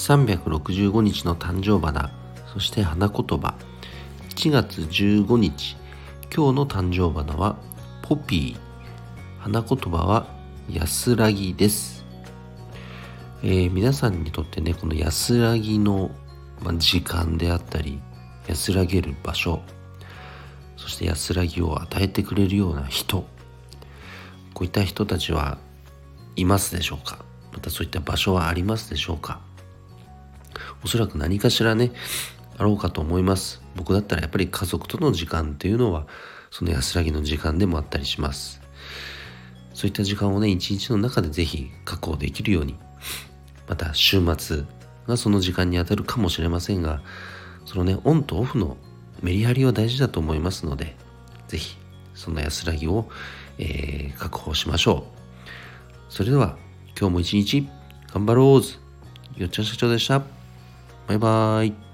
365日の誕生花そして花言葉。1月15日今日の誕生花はポピー。花言葉は安らぎです、えー、皆さんにとってねこの安らぎの、時間であったり安らげる場所そして安らぎを与えてくれるような人こういった人たちはいますでしょうか？またそういった場所はありますでしょうか？おそらく何かしらねあろうかと思います。僕だったらやっぱり家族との時間っていうのはその安らぎの時間でもあったりします。そういった時間をね一日の中でぜひ確保できるようにまた週末がその時間にあたるかもしれませんがそのねオンとオフのメリハリは大事だと思いますのでぜひその安らぎを、えー、確保しましょう。それでは今日も一日頑張ろうずよっちゃん社長でした。バイバーイ。